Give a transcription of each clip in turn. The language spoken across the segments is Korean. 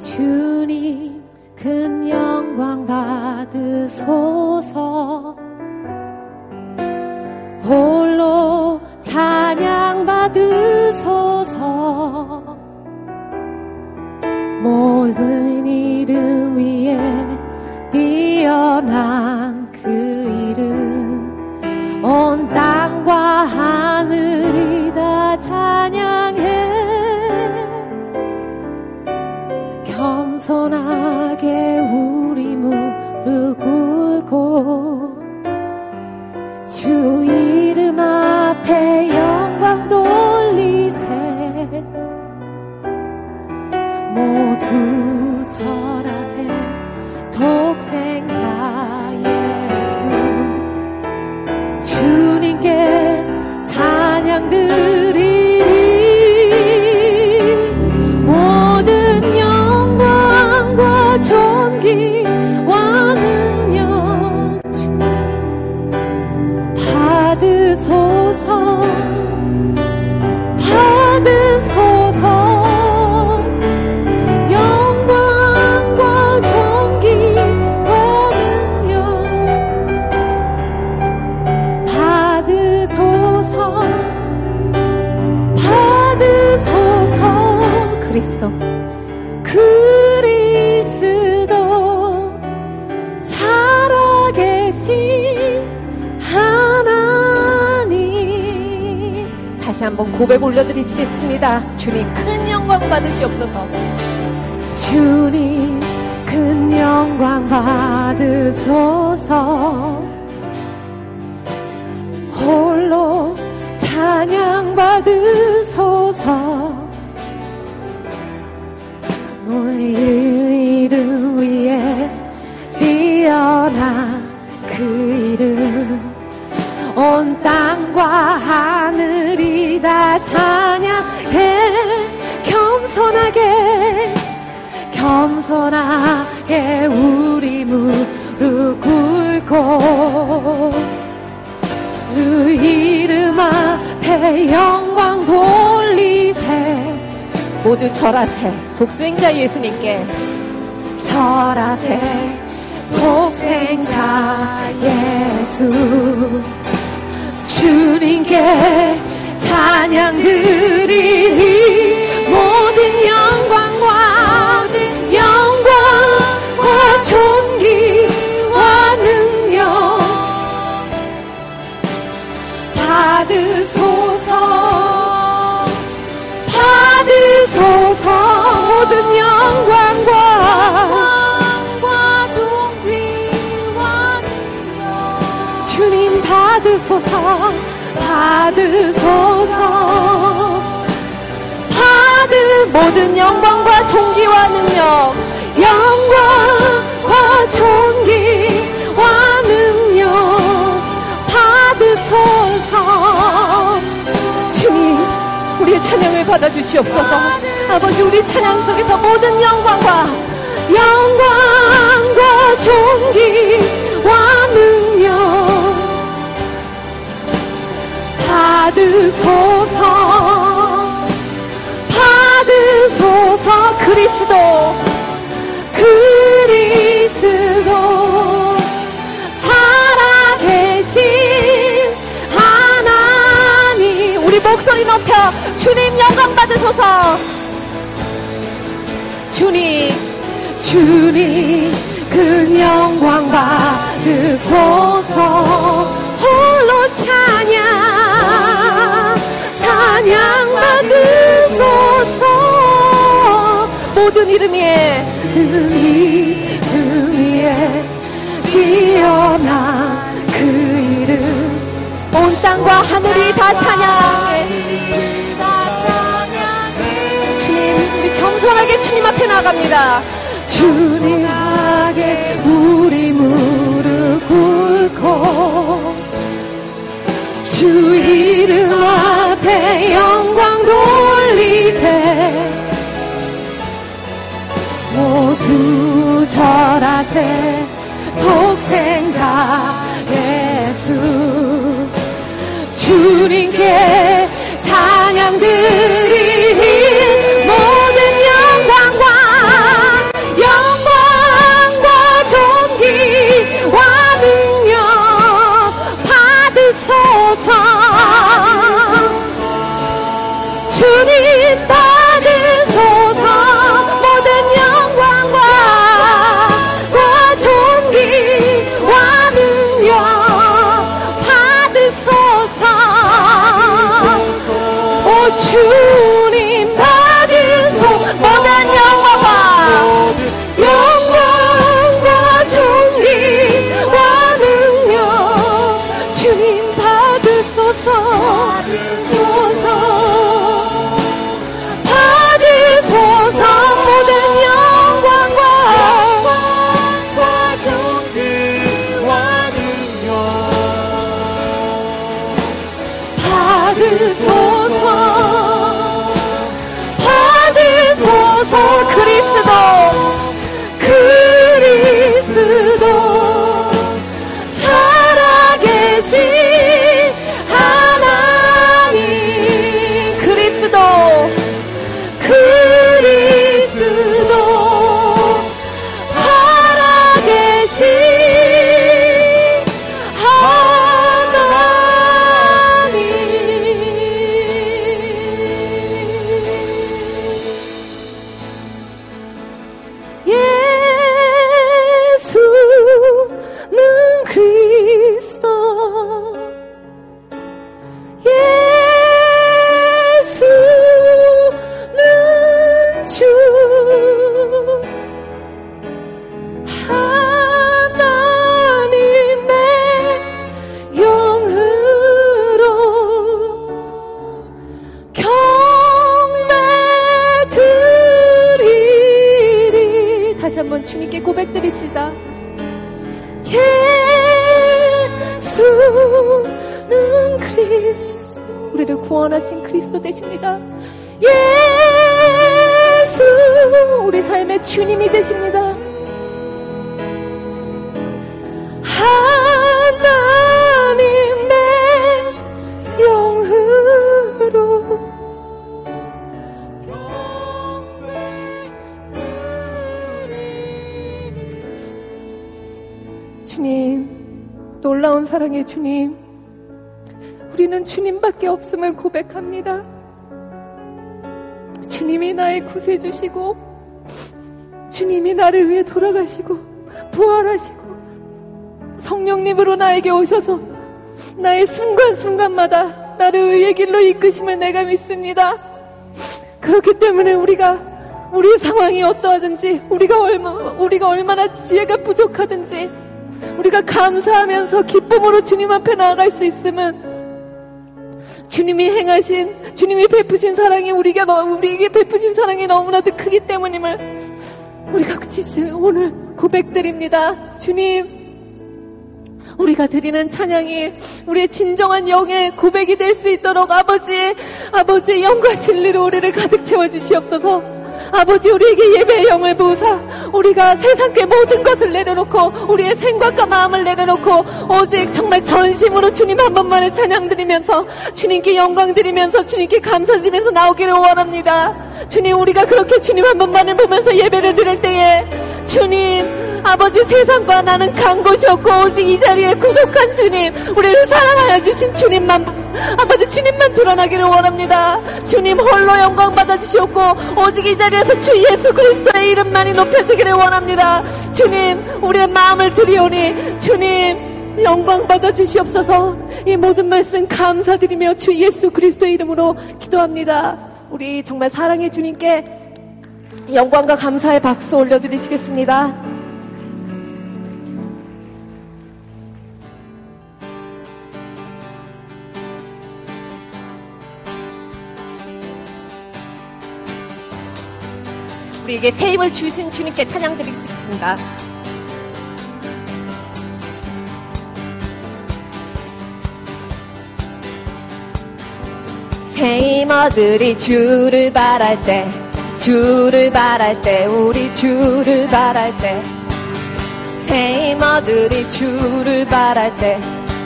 주님 큰 영광 받으소서. 홀로 찬양 받으소서. 모든 이름 위에 뛰어난 모두 그리스도 그리스도 살아계신 하나님. 다시 한번 고백 올려드리시겠습니다. 주님 큰 영광 받으시옵소서. 주님 큰 영광 받으소서. 홀로 찬양 받으소서 땅과 하늘이 다 찬양해. 겸손하게 겸손하게 우리 무릎 꿇고 주 이름 앞에 영광 돌리세. 모두 절하세. 독생자 예수님께. 절하세. 독생자 예수 주님께 찬양 드리리 모든 영 받으소서 받으소서. 받으 모든 영광과 존귀와 능력 영광과 존귀와 능력 받으소서. 주님 우리의 찬양을 받아주시옵소서. 아버지 우리 찬양 속에서 모든 영광과 영광과 존귀와 능력 받으소서. 받으소서 그리스도. 그리스도. 살아계신 하나님. 우리 목소리 높여 주님 영광 받으소서. 주님 주님 그 영광 받으소서. 홀로 찬양 찬양 받으소서. 모든 이름 위에 그 이름 위에 뛰어난 그 이름. 온 땅과 하늘이 다 찬양해. 주님 우리 겸손하게 주님 앞에 나갑니다. 주님 놀라운 사랑의 주님, 우리는 주님밖에 없음을 고백합니다. 주님이 나의 구세주시고, 주님이 나를 위해 돌아가시고, 부활하시고, 성령님으로 나에게 오셔서 나의 순간순간마다 나를 의의 길로 이끄심을 내가 믿습니다. 그렇기 때문에 우리가 우리의 상황이 어떠하든지 우리가 얼마 우리가 얼마나 지혜가 부족하든지 우리가 감사하면서 기쁨으로 주님 앞에 나아갈 수 있으면 주님이 행하신 주님이 베푸신 사랑이 우리가 너, 우리에게 베푸신 사랑이 너무나도 크기 때문임을 우리가 진짜 오늘 고백드립니다. 주님 우리가 드리는 찬양이 우리의 진정한 영의 고백이 될 수 있도록 아버지, 아버지 영과 진리로 우리를 가득 채워 주시옵소서. 아버지 우리에게 예배의 영을 부으사 우리가 세상의 모든 것을 내려놓고 우리의 생각과 마음을 내려놓고 오직 정말 전심으로 주님 한 번만을 찬양 드리면서 주님께 영광 드리면서 주님께 감사 드리면서 나오기를 원합니다. 주님 우리가 그렇게 주님 한 번만을 보면서 예배를 드릴 때에 주님 아버지 세상과 나는 간 곳이 없고 오직 이 자리에 구속한 주님 우리를 사랑하여 주신 주님만 아버지 주님만 드러나기를 원합니다. 주님 홀로 영광 받아주시옵고 오직 이 자리에서 주 예수 그리스도의 이름만이 높여지기를 원합니다. 주님 우리의 마음을 드리오니 주님 영광 받아 주시옵소서. 이 모든 말씀 감사드리며 주 예수 그리스도의 이름으로 기도합니다. 우리 정말 사랑의 주님께 영광과 감사의 박수 올려드리시겠습니다. 우리에게 새 힘을 주신 주님께 찬양 드리겠습니다. 새힘 얻으리 주를 바랄 때 주를 바랄 때 우리 주를 바랄 힘 얻으리 주를 바랄 때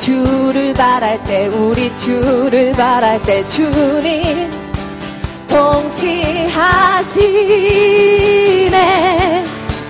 주를 바랄 때 우리 주를 바랄 때 주님 통치하시네.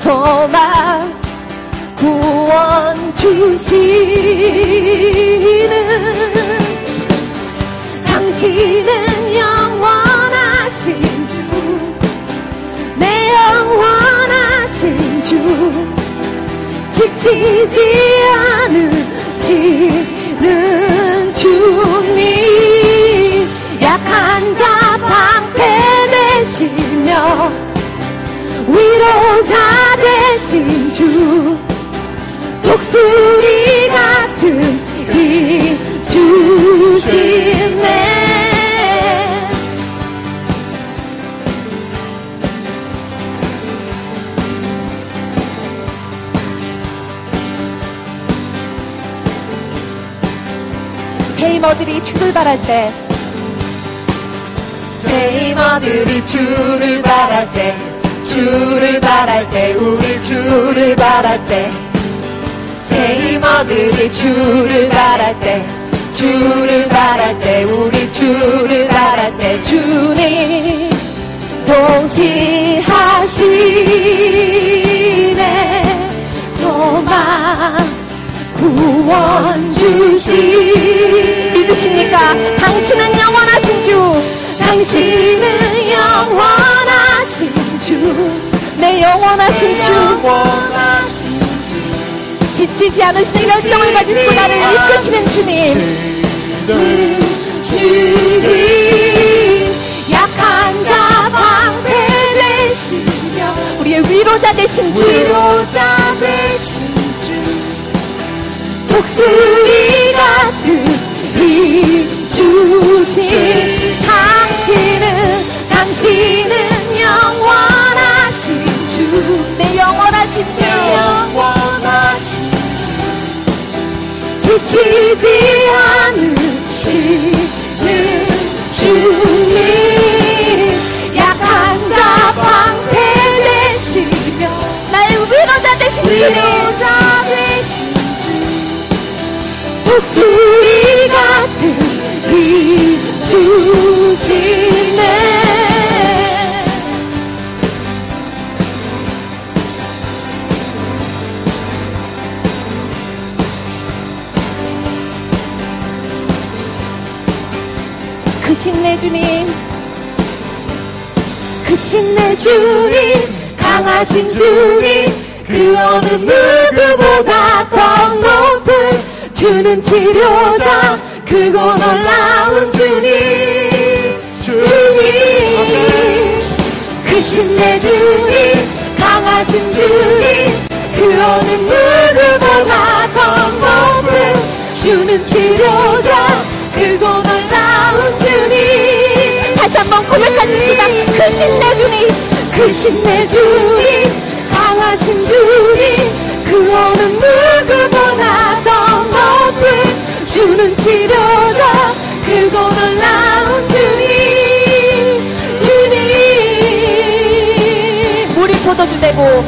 소망 구원 주시는 당신은 영원하신 주 내 영원하신 주. 지치지 않으시는 주님. 약한 자 되시며 위로자 되신 주 독수리 같은 힘 주시네 세이머들이 주를 바랄 때 세이머들이 주를 바랄 때 주를 바랄 때 우리 주를 바랄 때 세이머들이 주를 바랄 때 주를 바랄 때 우리 주를 바랄 때 주님 동시하시네 소망 구원 주시 믿으십니까? 당신은 주 당신은 영원하신 주 내 영원하신 주. 영원하신 지치지 않으시는 열정을 가지시고 나를 이끄시는 주님. 주님 약한 자 방패 되시며 우리의 위로자 되신 주. 위로자 되신 주. 독수리 같은 힘 주신 당신은 영원하신 주 내 영원하신 주 영원하신 지치지 않으시는 주님. 약한 자 방패 되시며 나의 위로자 되신 주님. 위로자 되신 주. 목소 내 주님. 크신 내 주님 강하신 주님 그 어느 누구보다 더 높은 주는 치료자 크고 놀라운 주님. 주님. 크신 내 주님 강하신 주님 그 어느 누구보다 더 높은 주는 치료자 크고 놀라운 주님 다시 한번 고백하십시다. 크신 내 주님 크신 내 주님 강하신 주님 그 어느 누구보다 더 높은 주는 치료자. 크고 놀라운 주님 주님. 우리 포도주 되고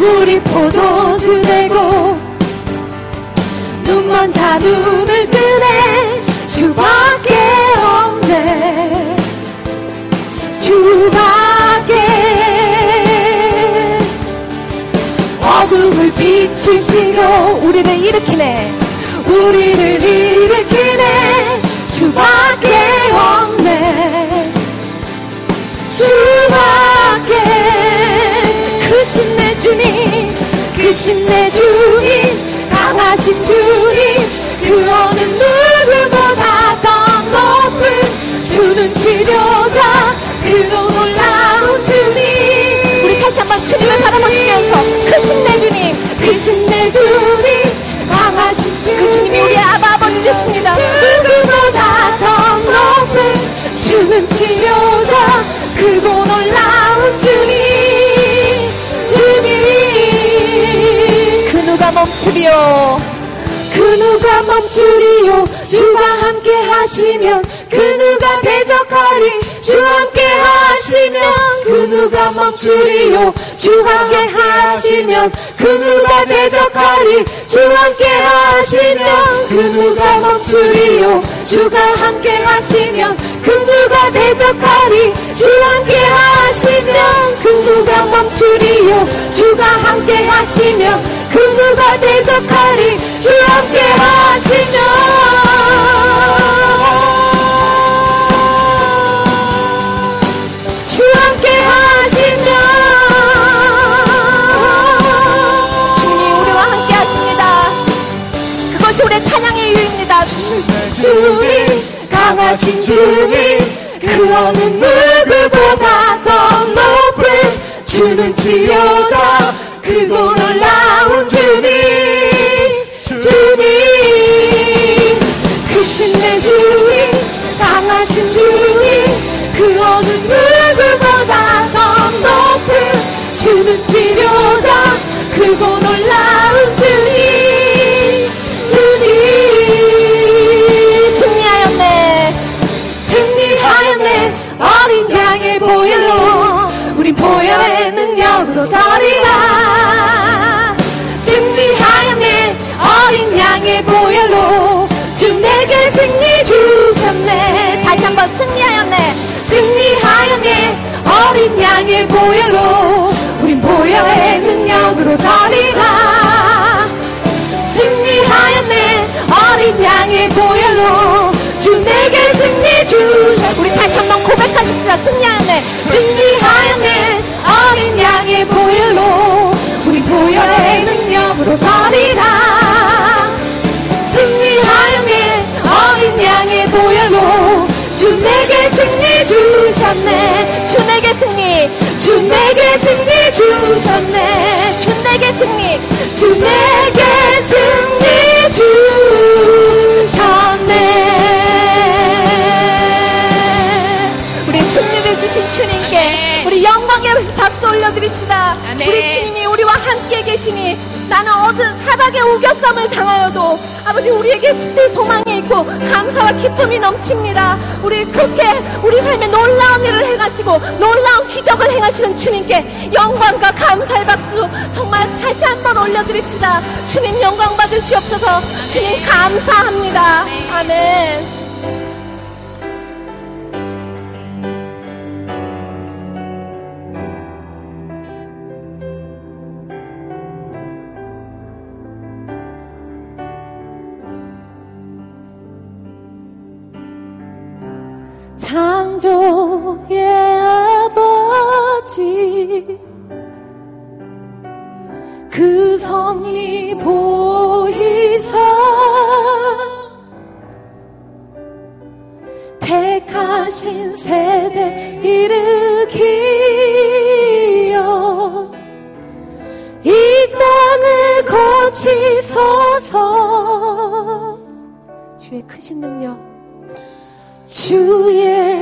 우리 포도주 되고 눈먼 자 눈을 뜨네. 주밖 주밖에 어둠을 비추시고 우리를 일으키네. 우리를 일으키네. 주밖에 없네. 주밖에 크신 내 주님 크신 내 주님 강하신 주님 그 어느 누 바라보시면서 크신 내 주님 크신 내 주님 강하신 주님 그 주님이 우리의 아바 아버지 되십니다. 누구보다 더 높은 주는 치료자 크고 놀라운 주님 주님. 그 누가 멈추리요? 그 누가 멈추리요? 주가 함께 하시면 그 누가 대적하리? 주 함께 하시면 그 누가 멈추리요 주가 함께 하시면 그 누가 대적하리? 주 함께 하시면 그 누가 멈추리요? 주가 함께 하시면 그 누가 대적하리? 주 함께 하시면 그 누가 멈추리요? 주가 함께 하시면 그 누가 대적하리? 주 함께 하시면 하신 주님 그 어느 누구보다 더 높은 주는 치료자 크고 놀라 능력으로 서리라. 승리하였네. 어린 양의 보혈로 주 내게 승리 주셨네. 다시 한번 승리하였네. 승리하였네. 어린 양의 보혈로 우린 보혈의 능력으로 서리라. 승리하였네. 어린 양의 보혈로 주 내게 승리 주셨 우리 다시 한번 고백하십시다. 승리하였네. 승리하였네 어린 양의 보혈로 우리 보혈의 능력으로 서리라. 승리하였네 어린 양의 보혈로 주 내게 승리 주셨네. 주 내게 승리. 주 내게 승리 주셨네. 주 내게 승리. 주 내게 계시니 나는 어떤 사박의 우겨쌈을 당하여도 아버지 우리에게 스틸 소망이 있고 감사와 기쁨이 넘칩니다. 우리 그렇게 우리 삶에 놀라운 일을 행하시고 놀라운 기적을 행하시는 주님께 영광과 감사의 박수 정말 다시 한번 올려드립시다. 주님 영광 받으시옵소서. 주님 감사합니다. 아멘 창조의 아버지 그 섭리 보이사 택하신 세대 일으키어 이 땅을 거치소서. 주의 크신 능력. 주의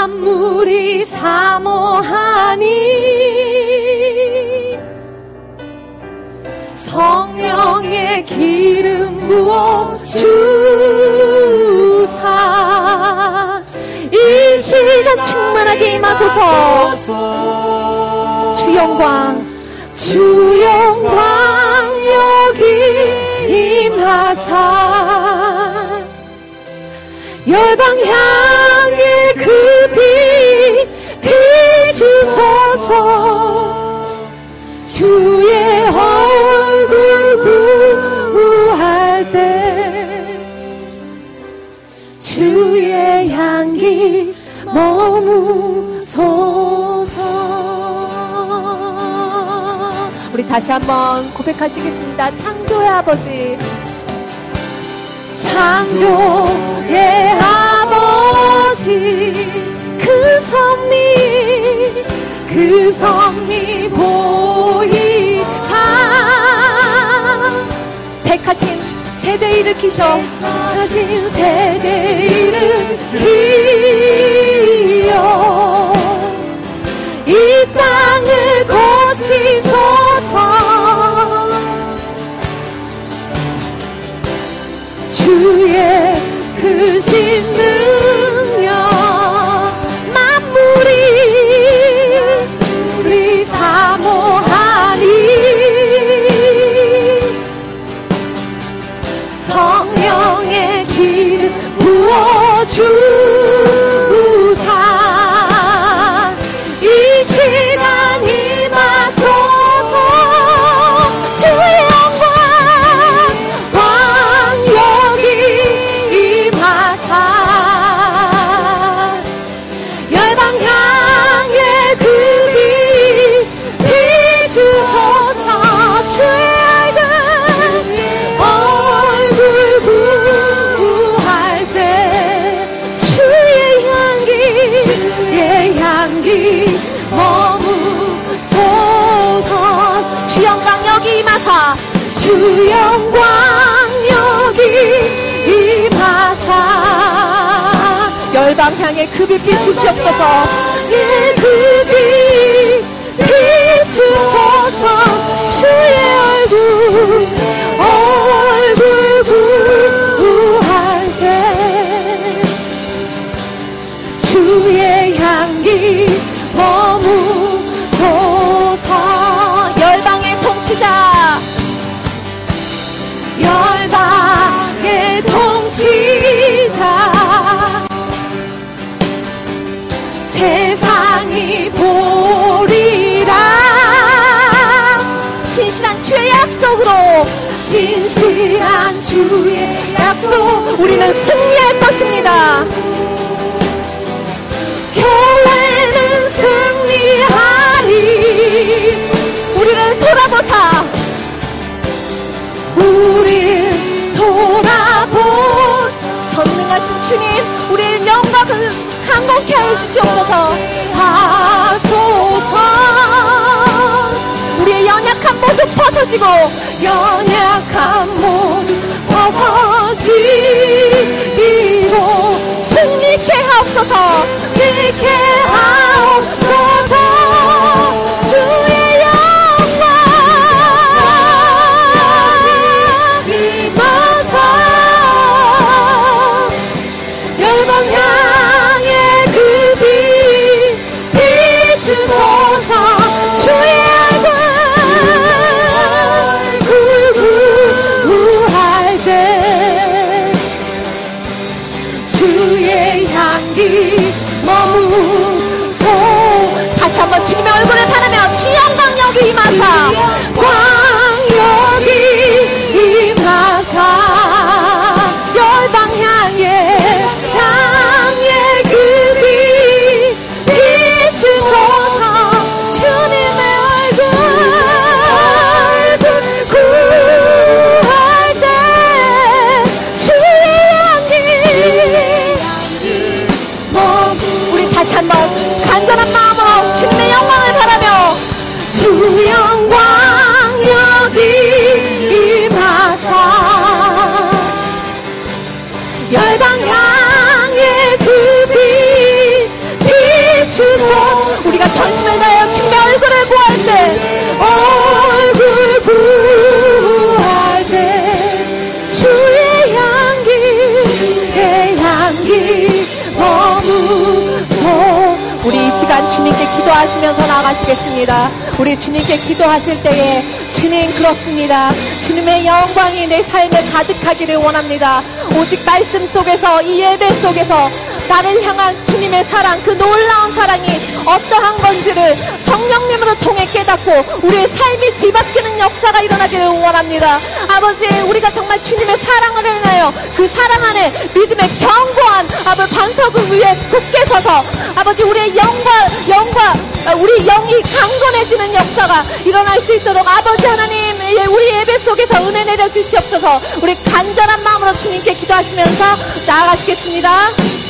만물이 사모하니 성령의 기름 부어 주사. 이 시간 충만하게 임하소서. 주 영광. 주 영광 여기 임하사. 열방 향해 그비 비주소서. 주의 얼굴 구할 때 주의 향기 머무소서. 우리 다시 한번 고백하시겠습니다. 창조의 아버지. 창조의 아버지 그 섭리 그 섭리 보이사. 택하신 세대 일으키셔. 택하신 세대 일으키어 이 땅을 거치소서. 주의 크신 주 영광 여기 임하사. 열방 향해 급이 비추시옵소서. 예급이 비추소서. 주의 얼굴 신실한 주의 약속. 우리는 승리할 것입니다. 교회는 승리하리. 우리를 돌아보사 우리를 돌아보사 전능하신 주님 우리의 영광을 하여 주시옵소서. 하소서 연약한 모두 벗어지고 연약한 모두 벗어지고 승리케 하옵소서 승리케 하옵소서 나가시겠습니다. 우리 주님께 기도하실 때에 주님 그렇습니다. 주님의 영광이 내 삶에 가득하기를 원합니다. 오직 말씀 속에서 이 예배 속에서 나를 향한 주님의 사랑 그 놀라운 사랑이 어떠한 건지를 성령님으로 통해 깨닫고 우리의 삶이 뒤바뀌는 역사가 일어나기를 원합니다 아버지 우리가 정말 주님의 사랑을 인하여 그 사랑 안에 믿음의 견고한 아버지 반석을 위해 굳게 서서 아버지 우리의 영과 영과 아, 우리 영이 강건해지는 역사가 일어날 수 있도록 아버지 하나님 예, 우리 예배 속에서 은혜 내려 주시옵소서 우리 간절한 마음으로 주님께 기도하시면서 나아가시겠습니다.